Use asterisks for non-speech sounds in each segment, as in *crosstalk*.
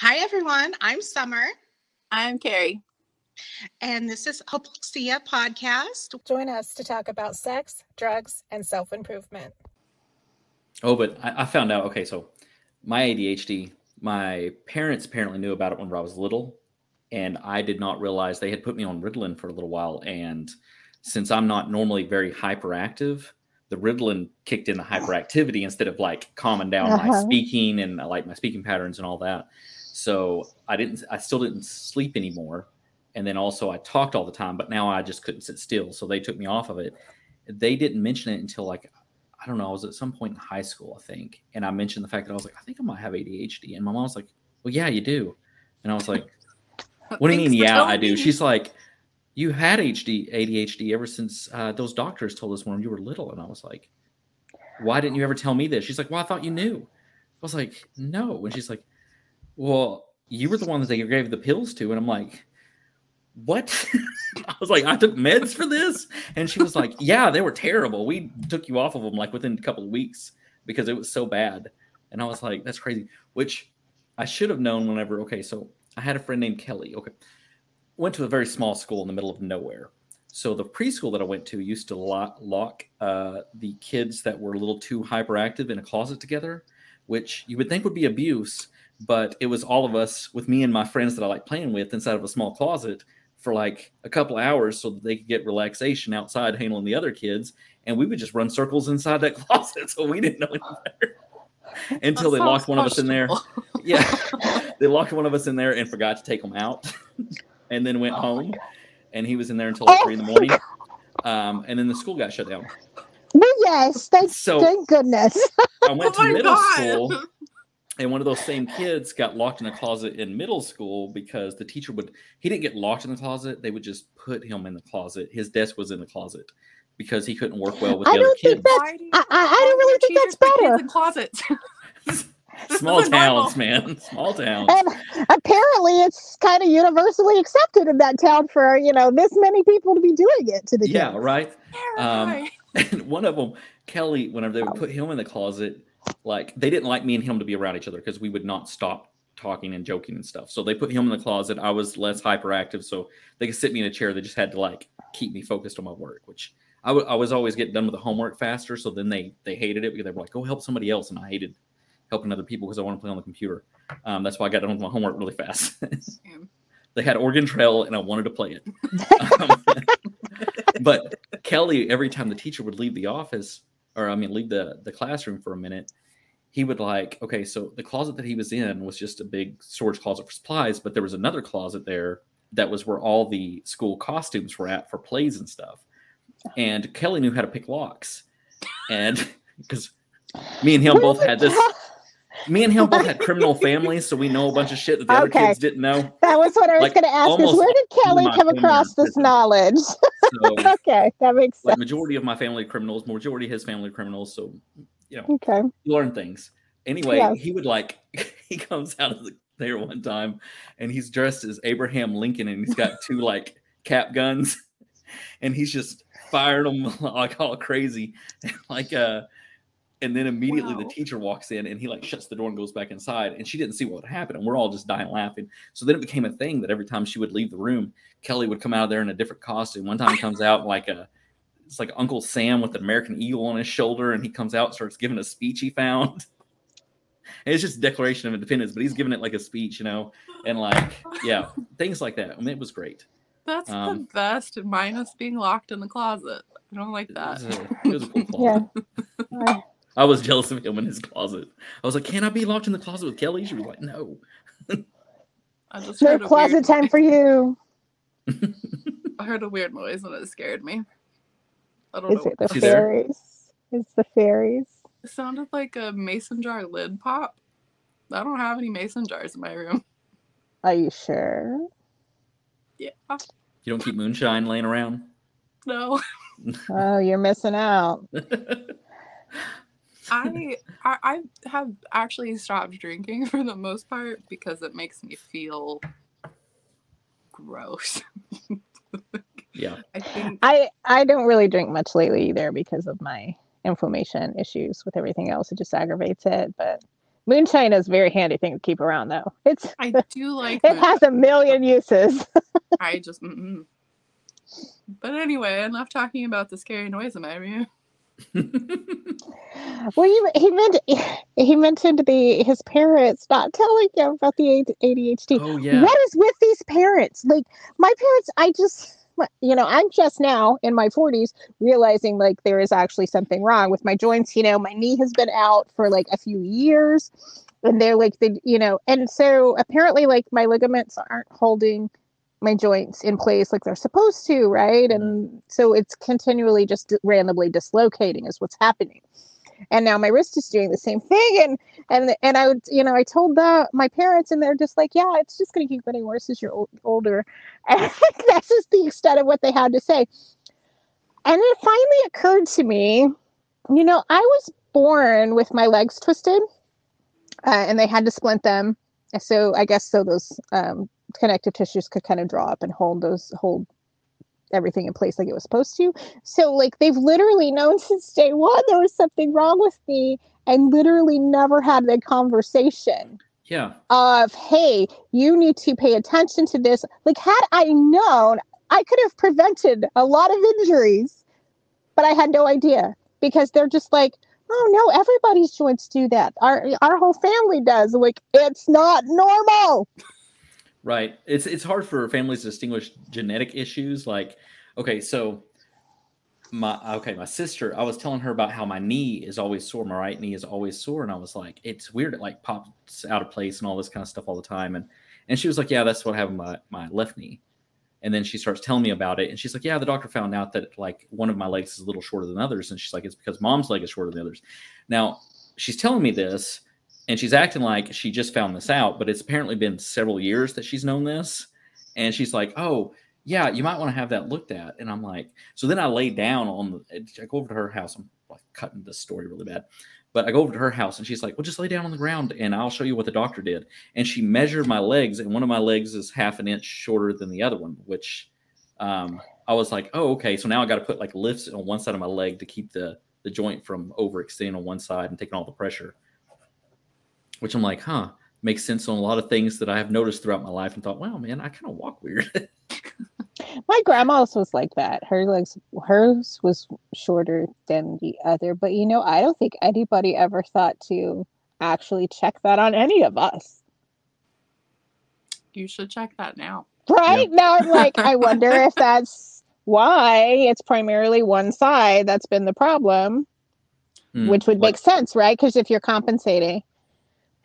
Hi, everyone. I'm Summer, I'm Carrie. and this is Hopelexia Podcast. Join us to talk about sex, drugs, and self improvement. Oh, but I, I found out. Okay, so my ADHD, my parents apparently knew about it when I was little, and I did not realize they had put me on Ritalin for a little while. And since I'm not normally very hyperactive, the Ritalin kicked in the hyperactivity instead of like calming down my Uh-huh. speaking and like my speaking patterns and all that. So I didn't, I still didn't sleep anymore. And then also I talked all the time, but now I just couldn't sit still. So they took me off of it. They didn't mention it until like I don't know, I was at some point in high school, I think, and I mentioned the fact that I was like, I think I might have ADHD, and my mom was like, Well, yeah, you do, and I was like, *laughs* What do you mean, yeah, I do? me. She's like, You had HD, ADHD ever since uh, those doctors told us when you were little, and I was like, Why didn't you ever tell me this? She's like, Well, I thought you knew. I was like, No, and she's like, Well, you were the one that they gave the pills to, and I'm like. What? *laughs* I was like, I took meds for this, and she was like, "Yeah, they were terrible. We took you off of them like within a couple of weeks because it was so bad." And I was like, "That's crazy." Which I should have known whenever. Okay, so I had a friend named Kelly. Okay, went to a very small school in the middle of nowhere. So the preschool that I went to used to lock, lock uh, the kids that were a little too hyperactive in a closet together, which you would think would be abuse, but it was all of us with me and my friends that I like playing with inside of a small closet for like a couple hours so that they could get relaxation outside handling the other kids. And we would just run circles inside that *laughs* closet. So we didn't know any better *laughs* until That they locked one of us in there. Yeah. *laughs* they locked one of us in there and forgot to take them out and then went Oh home. And he was in there until like Oh three in the morning. Um, and then the school got shut down. Well, yes, thank, So thank goodness. I went Oh to my middle God. school and one of those same kids got locked in a closet in middle school because the teacher would he didn't get locked in the closet they would just put him in the closet his desk was in the closet because he couldn't work well with the I other kids that's. Why do you- I, I, I don't really think that's better. in closets. *laughs* This small isn't normal. towns man small towns And apparently, it's kind of universally accepted in that town for you know this many people to be doing it to the yeah kids. right Um, Terrifying. *laughs* and one of them kelly whenever they would put him in the closet like they didn't like me and him to be around each other because we would not stop talking and joking and stuff. So they put him in the closet. I was less hyperactive so they could sit me in a chair they just had to like keep me focused on my work which I w- I was always getting done with the homework faster so then they they hated it because they were like go help somebody else and i hated helping other people because i want to play on the computer. Um, that's why i got done with my homework really fast. *laughs* They had Oregon Trail, and I wanted to play it. Um, *laughs* *laughs* but Kelly, every time the teacher would leave the office, or I mean, leave the the classroom for a minute, he would like, okay, so the closet that he was in was just a big storage closet for supplies, but there was another closet there that was where all the school costumes were at for plays and stuff. And Kelly knew how to pick locks, and *laughs* because me and him Where both had this. Me and him both had *laughs* criminal families, so we know a bunch of shit that the other kids didn't know. That was what I was Like, going to ask. Is where did Kelly come across this knowledge? *laughs* *laughs* So okay, that makes like sense. majority of my family are criminals, majority of his family are criminals. So you know, Okay. you learn things. Anyway, Yes. he would like *laughs* he comes out of the, there one time and he's dressed as Abraham Lincoln and he's got two like cap guns *laughs* and he's just firing them like all crazy. like uh and then immediately the teacher walks in and he like shuts the door and goes back inside and she didn't see what happened and we're all just dying laughing. So then it became a thing that every time she would leave the room, Kelly would come out of there in a different costume. One time he comes out like a it's like Uncle Sam with an American eagle on his shoulder, and he comes out and starts giving a speech he found. And *laughs* it's just a Declaration of Independence, but he's giving it like a speech, you know, and like yeah, things like that. I mean, it was great. That's Um, the best, minus being locked in the closet. I don't like It that. was a, it was a cool *laughs* Yeah. closet. *laughs* I- I was jealous of him in his closet. I was like, "Can I be locked in the closet with Kelly?" She was like, "No." *laughs* I just no closet weird time noise. for you. *laughs* I heard a weird noise and it scared me. I don't Is know. it the She's fairies? It's the fairies. It sounded like a mason jar lid pop. I don't have any mason jars in my room. *laughs* Are you sure? Yeah. You don't keep moonshine laying around. No. Oh, you're missing out. I, I I have actually stopped drinking *laughs* for the most part because it makes me feel gross. *laughs* yeah, I think I I don't really drink much lately either because of my inflammation issues with everything else. It just aggravates it. But Moonshine is a very handy thing to keep around, though. *laughs* It's I do like it moon- has a million uses. I just mm-mm. But anyway, enough talking about the scary noise in my room. *laughs* Well, he he meant he mentioned the his parents not telling him about the ADHD. oh yeah. What is with these parents? Like my parents, I just you know I'm just now in my 40s realizing like there is actually something wrong with my joints. You know, my knee has been out for like a few years, and they're like the you know, and so apparently like my ligaments aren't holding my joints in place like they're supposed to, right? And so it's continually just randomly dislocating is what's happening. And now my wrist is doing the same thing, and and and I would, you know, I told the my parents, and they're just like, yeah, it's just going to keep getting worse as you're ol- older. *laughs* And that's just the extent of what they had to say. And it finally occurred to me, you know, I was born with my legs twisted, uh, and they had to splint them. So I guess so those um, connective tissues could kind of draw up and hold those hold everything in place like it was supposed to. So like they've literally known *laughs* since day one there was something wrong with me and literally never had the conversation Yeah. of hey you need to pay attention to this like had i known i could have prevented a lot of injuries but i had no idea because they're just like oh no everybody's joints do that our our whole family does like it's not normal Right. It's it's hard for families to distinguish genetic issues. Like, okay, so my okay, my sister, I was telling her about how my knee is always sore, my right knee is always sore, and I was like, it's weird, it like pops out of place and all this kind of stuff all the time. And and she was like, Yeah, that's what happened my, my left knee. And then she starts telling me about it, and she's like, "Yeah, the doctor found out that like one of my legs is a little shorter than others." And she's like, "It's because mom's leg is shorter than others." Now she's telling me this, and she's acting like she just found this out, but it's apparently been several years that she's known this. And she's like, "Oh, yeah, you might want to have that looked at." And I'm like, so then I lay down on the. I go over to her house. I'm like cutting this story really bad, but I go over to her house and she's like, "Well, just lay down on the ground and I'll show you what the doctor did." And she measured my legs, and one of my legs is half an inch shorter than the other one, which um, I was like, "Oh, okay." So now I got to put like lifts on one side of my leg to keep the the joint from overextending on one side and taking all the pressure which I'm like, huh, makes sense on a lot of things that I have noticed throughout my life and thought, wow, man, I kind of walk weird. *laughs* my grandma's was like that. Her legs hers was shorter than the other but you know i don't think anybody ever thought to actually check that on any of us. You should check that now. right? Now i'm like i *laughs* wonder if that's why it's primarily one side that's been the problem Hmm, which would like- make sense right? Because if you're compensating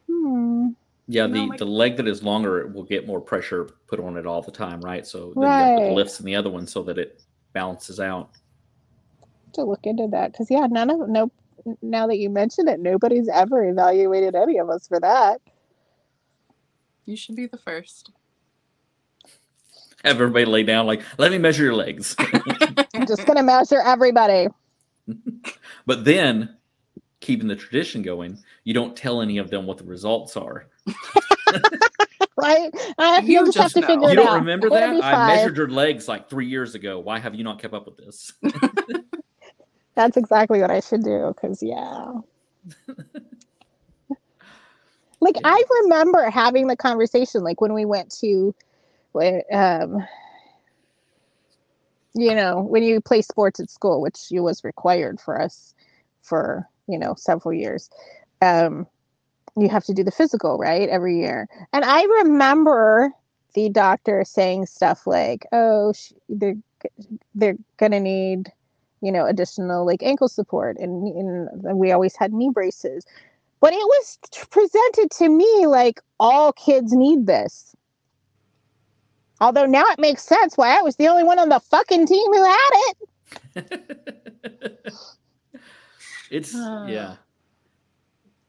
hmm, yeah, the, my- the leg that is longer it will get more pressure put on it all the time, right? So then you gotta the lifts in the other one so that it balances out. to look into that because yeah none of no now that you mention it nobody's ever evaluated any of us for that You should be the first. Have everybody lay down, like, let me measure your legs. *laughs* i'm just gonna measure everybody *laughs* but then, keeping the tradition going, you don't tell any of them what the results are. *laughs* right? Uh, You you'll just, have to know. figure You it don't out. remember It'll that? I measured your legs like three years ago. Why have you not kept up with this? *laughs* That's exactly what I should do. Because yeah, *laughs* like I remember having the conversation, like when we went to, when um, you know, when you play sports at school, which you was required for us for you know several years. Um, you have to do the physical right every year, and I remember the doctor saying stuff like, "Oh, they're they're gonna need." you know additional like ankle support and, and we always had knee braces but it was presented to me like all kids need this although now it makes sense why i was the only one on the fucking team who had it *laughs* it's Uh. *sighs* yeah.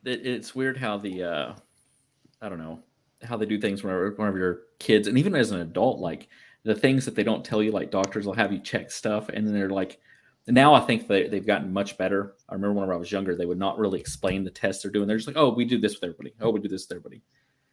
It, it's weird how the uh I don't know how they do things whenever whenever you're kids and even as an adult, like the things that they don't tell you, like doctors will have you check stuff and then they're like now I think they, they've gotten much better. I remember whenever I was younger, they would not really explain the tests they're doing. They're just like, oh, we do this with everybody. Oh, we do this with everybody.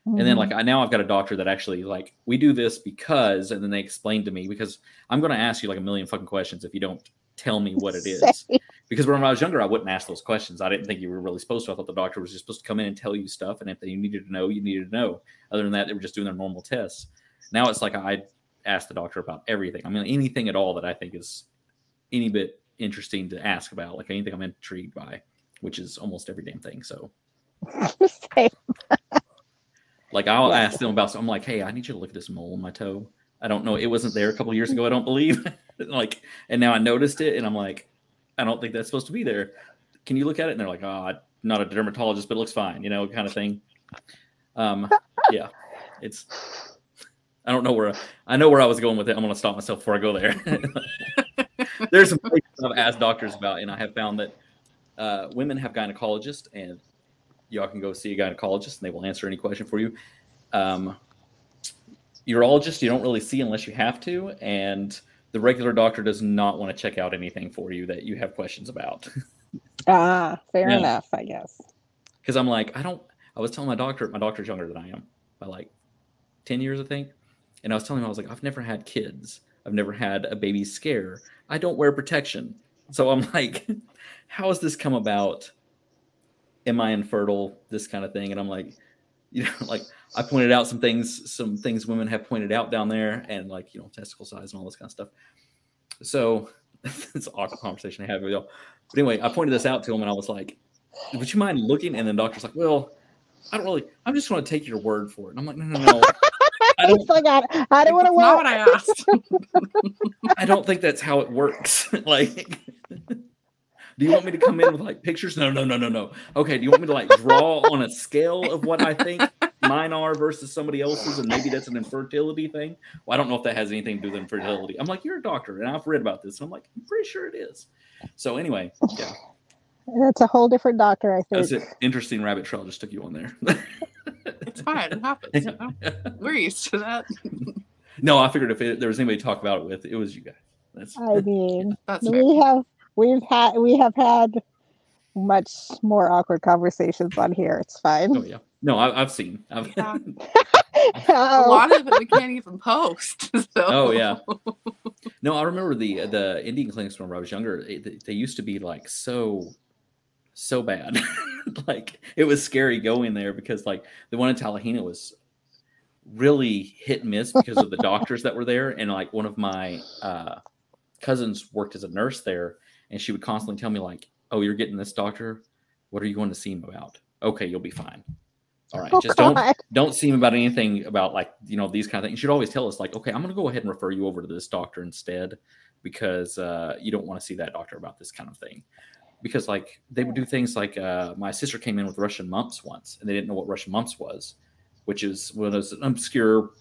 And then like I now I've got a doctor that actually like we do this because and then they explain to me because I'm gonna ask you like a million fucking questions if you don't tell me what it is. *laughs* Because when I was younger, I wouldn't ask those questions. I didn't think you were really supposed to. I thought the doctor was just supposed to come in and tell you stuff, and if you needed to know, you needed to know. Other than that, they were just doing their normal tests. Now it's like I ask the doctor about everything. I mean, anything at all that I think is any bit interesting to ask about, like anything I'm intrigued by, which is almost every damn thing. So, *laughs* like, I'll Yeah. ask them about. So I'm like, hey, I need you to look at this mole on my toe. I don't know. It wasn't there a couple years ago. I don't believe. *laughs* like, and now I noticed it, and I'm like, I don't think that's supposed to be there. Can you look at it? And they're like, oh, I'm not a dermatologist, but it looks fine. You know, kind of thing. Um, yeah, it's. I don't know where I know where I was going with it. I'm going to stop myself before I go there. *laughs* There's some places I've asked doctors about, and I have found that uh, women have gynecologists, and y'all can go see a gynecologist, and they will answer any question for you. Um, urologist, you don't really see unless you have to, and the regular doctor does not want to check out anything for you that you have questions about. *laughs* Ah, fair Yeah. enough, I guess. Because I'm like, I don't. I was telling my doctor, my doctor's younger than I am by like ten years, I think, and I was telling him I was like, I've never had kids. I've never had a baby scare. I don't wear protection. So I'm *laughs* like, how has this come about? Am I infertile? This kind of thing. And I'm like, you know, *laughs* like I pointed out some things, some things women have pointed out down there, and like, you know, testicle size and all this kind of stuff. So *laughs* it's an awkward conversation I have with y'all. But anyway, I pointed this out to him and I was like, would you mind looking? And then the doctor's like, well, I don't really, I'm just going to take your word for it. And I'm like, no, no, no. *laughs* I don't, like I, I don't want to not what I asked. I don't think that's how it works. like, do you want me to come in with like pictures? No, no, no, no, no. Okay. Do you want me to like draw on a scale of what I think mine are versus somebody else's? And maybe that's an infertility thing. Well, I don't know if that has anything to do with infertility. I'm like, you're a doctor, and I've read about this. And I'm like, I'm pretty sure it is. So anyway, yeah, That's a whole different doctor, I think. that's an interesting rabbit trail. Just took you on there. It's fine. It happens. You know? *laughs* We're used to that. no, I figured if it, there was anybody to talk about it with, it was you guys. That's I mean, That's fair. have we've had we have had much more awkward conversations on here. It's fine. oh yeah. No, I, I've seen. I've, Yeah. *laughs* *laughs* A lot of it we can't even post. *laughs* So. Oh, yeah. No, I remember the the Indian clinics when I was younger. It, they- they used to be like so so bad. like it was scary going there because like the one in Talihina was really hit and miss because of the doctors that were there. And like one of my uh, cousins worked as a nurse there, and she would constantly tell me like, "Oh, you're getting this doctor. What are you going to see him about? Okay, you'll be fine. All right, oh just don't don't see him about anything about like you know these kind of things. Should always tell us like, okay, I'm going to go ahead and refer you over to this doctor instead because uh, you don't want to see that doctor about this kind of thing. Because like they would do things like uh, my sister came in with Russian mumps once, and they didn't know what Russian mumps was, which is one of those obscure,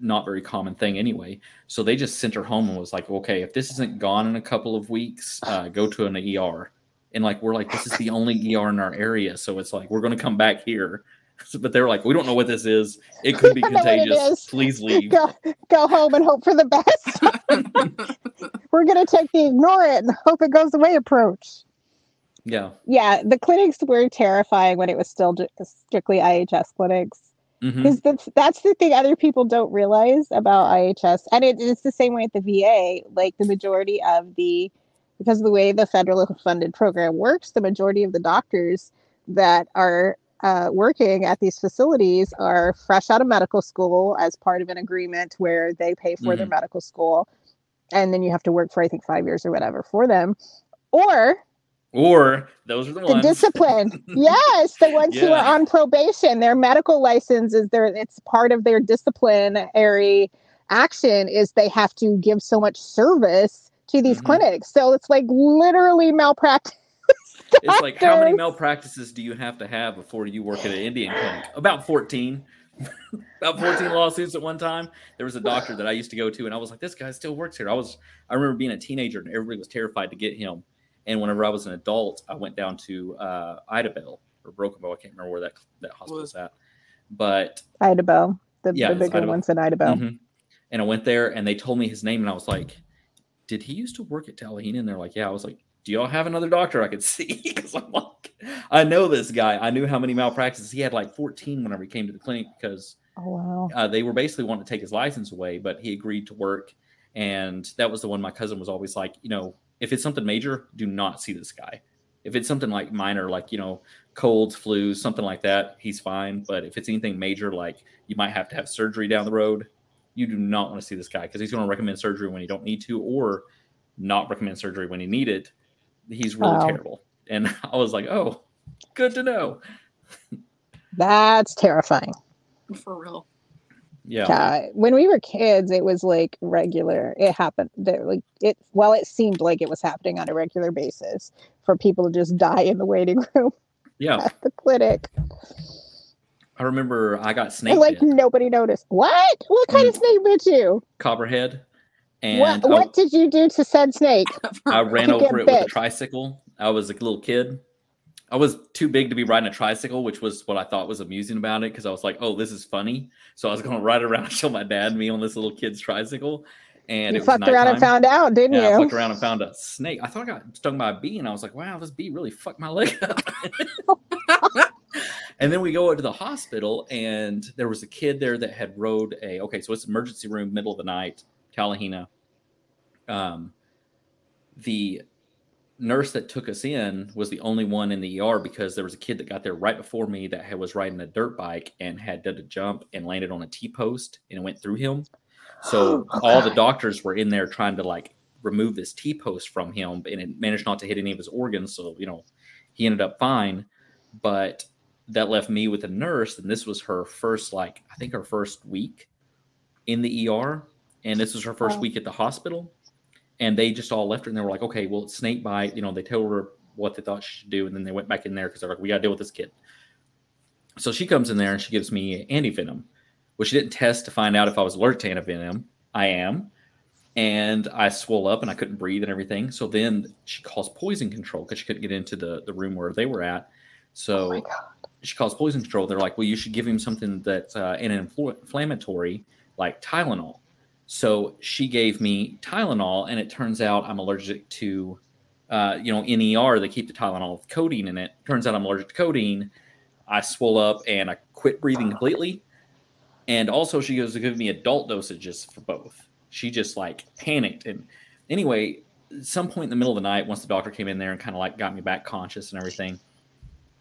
not very common thing anyway. So they just sent her home and was like, okay, if this isn't gone in a couple of weeks, uh, go to an ER. And like we're like, this is the only ER in our area, so it's like we're going to come back here. *laughs* But they're like, we don't know what this is. It could be *laughs* We don't know what it contagious. Please *laughs* leave. Go, go home and hope for the best. We're gonna take the ignore it and hope it goes away approach. Yeah. Yeah, the clinics were terrifying when it was still strictly IHS clinics. Mhm. because that's that's the thing other people don't realize about IHS, and it, it's the same way at the VA. Like the majority of the, because of the way the federal funded program works, the majority of the doctors that are uh, working at these facilities are fresh out of medical school as part of an agreement where they pay for their medical school, and then you have to work for I think five years or whatever for them, or Or those are the, the ones. discipline *laughs* yes the ones who are on probation their medical license is their it's part of their disciplinary action is they have to give so much service to these Mhm. clinics so it's like literally malpractice it's like how many malpractices do you have to have before you work at an Indian clinic? About 14. *laughs* About 14 lawsuits at one time. There was a doctor that I used to go to, and I was like, this guy still works here. I was I remember being a teenager and everybody was terrified to get him. And whenever I was an adult, I went down to uh Idabel or Broken Bow. I can't remember where that that hospital's at. But idabo the, Yeah, the it's bigger Idabo. ones in idabo Mhm. And I went there and they told me his name and I was like, did he used to work at Talihina? And they're like, yeah. I was like, do y'all have another doctor I could *laughs* see? Because I'm like, I know this guy. I knew how many malpractices he had like 14 whenever he came to the clinic because oh wow uh, they were basically wanting to take his license away, but he agreed to work. And that was the one my cousin was always like, you know, if it's something major, do not see this guy. If it's something like minor, like you know, colds, flus, something like that, he's fine. But if it's anything major, like you might have to have surgery down the road, you do not want to see this guy because he's going to recommend surgery when you don't need to, or not recommend surgery when you need it. He's really Wow. terrible. And *laughs* I was like, oh, good to know. That's terrifying. For real. Yeah. Yeah. When we were kids, it was like regular. It happened there, like it. Well, it seemed like it was happening on a regular basis for people to just die in the waiting *laughs* room Yeah. at the clinic, I remember I got snake and like bit, nobody noticed. What? What kind of mm. snake bit you? copperhead. And What? I- What did you do to said snake? I *laughs* ran over it with a tricycle. I was a little kid. I was too big to be riding a tricycle, which was what I thought was amusing about it because I was like, "Oh, this is funny." So I was going *laughs* to ride around and show my dad and me on this little kid's tricycle, and you it was fucked around and found out, didn't Yeah, I you? fucked around and found a snake. I thought I got stung by a bee, and I was like, "Wow, this bee really fucked my leg up." *laughs* and then we go into the hospital, and there was a kid there that had rode a. Okay, so it's emergency room, middle of the night, Talihina. Um, the nurse that took us in was the only one in the ER because there was a kid that got there right before me that had, was riding a dirt bike and had done a jump and landed on a T post and it went through him. So Oh, all the doctors were in there trying to like remove this T post from him and it managed not to hit any of his organs. So, you know, he ended up fine. But that left me with a nurse, and this was her first, like, I think her first week in the ER. And this was her first Wow. week at the hospital and they just all left her and they were like, okay, well, it's snake bite. You know, they told her what they thought she should do, and then they went back in there because they're like, we got to deal with this kid. So she comes in there and she gives me antivenom, which she didn't test to find out if I was allergic to antivenom. I am. And I swole up and I couldn't breathe and everything. So then she calls poison control because she couldn't get into the, the room where they were at. So Oh she calls poison control. They're like, well, you should give him something that's uh, an infl- inflammatory like Tylenol. So she gave me Tylenol, and it turns out I'm allergic to, uh, you know, in ER they keep the Tylenol with codeine in it. Turns out I'm allergic to codeine. I swole up and I quit breathing completely. And also, she goes to give me adult dosages for both. She just like panicked. And anyway, some point in the middle of the night, once the doctor came in there and kind of like got me back conscious and everything,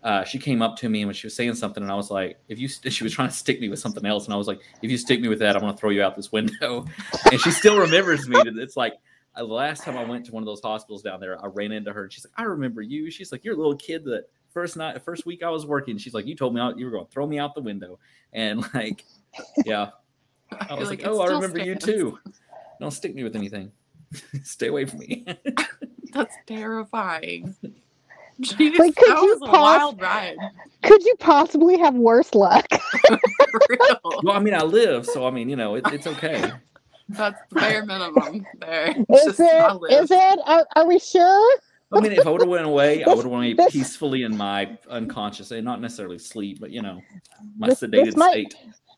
uh, she came up to me and when she was saying something, and I was like, "If you," st-, *laughs* she was trying to stick me with something else, and I was like, "If you stick me with that, I'm going to throw you out this window." *laughs* and she still remembers me. It's like uh, the last time I went to one of those hospitals down there, I ran into her, and she's like, "I remember you." She's like, "You're a little kid that first night, first week I was working." She's like, "You told me out, you were going to throw me out the window," and *laughs* like, yeah, I was like, it "Oh, I remember you too." Don't stick me with anything. Stay away from me. That's terrifying. *laughs* Jeez, Like, could that you was a wild ride. Could you possibly have worse luck? *laughs* Real. well, I mean, I live, so I mean, you know, it, it's okay. *laughs* That's the bare minimum there. It's Is just I it? live. Is it? Are, are we sure? I mean, if I would have went away, I would have went this- peacefully in my unconscious, and not necessarily sleep, but you know, my This- this sedated might- state.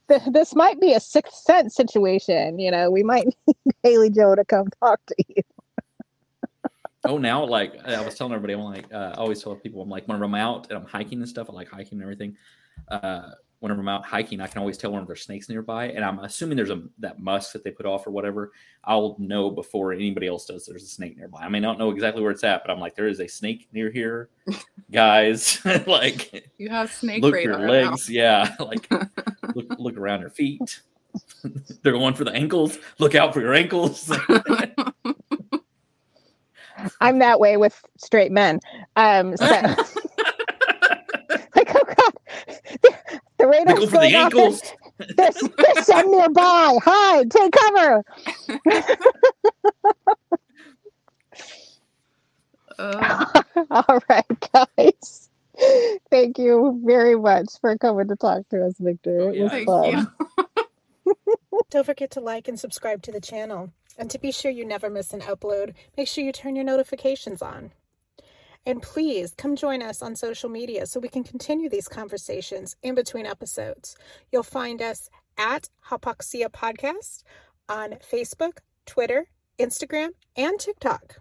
Th- This might be a sixth sense situation. You know, we might need Haley Joel to come talk to you. Oh, now like I was telling everybody, I'm like, uh, I always tell people, I'm like, whenever I'm out and I'm hiking and stuff, I like hiking and everything. Uh, whenever I'm out hiking, I can always tell when there's snakes nearby, and I'm assuming there's a that musk that they put off or whatever. I'll know before anybody else does. There's a snake nearby. I may not know exactly where it's at, but I'm like, there is a snake near here, *laughs* guys. *laughs* like, You have snake look radar your now. legs. Yeah, *laughs* like look look around your feet. They're going for the ankles. Look out for your ankles. I'm that way with straight men. Um, so, *laughs* like, oh god, the, the they radar's go for the going off. ankles. There's, there's, there's some nearby. Hide, take cover. Uh, *laughs* All right, guys. Thank you very much for coming to talk to us, Victor. Oh, it was thank fun. you. *laughs* Don't forget to like and subscribe to the channel. And to be sure you never miss an upload, make sure you turn your notifications on. And please come join us on social media so we can continue these conversations in between episodes. You'll find us at Hypoxia Podcast on Facebook, Twitter, Instagram, and TikTok.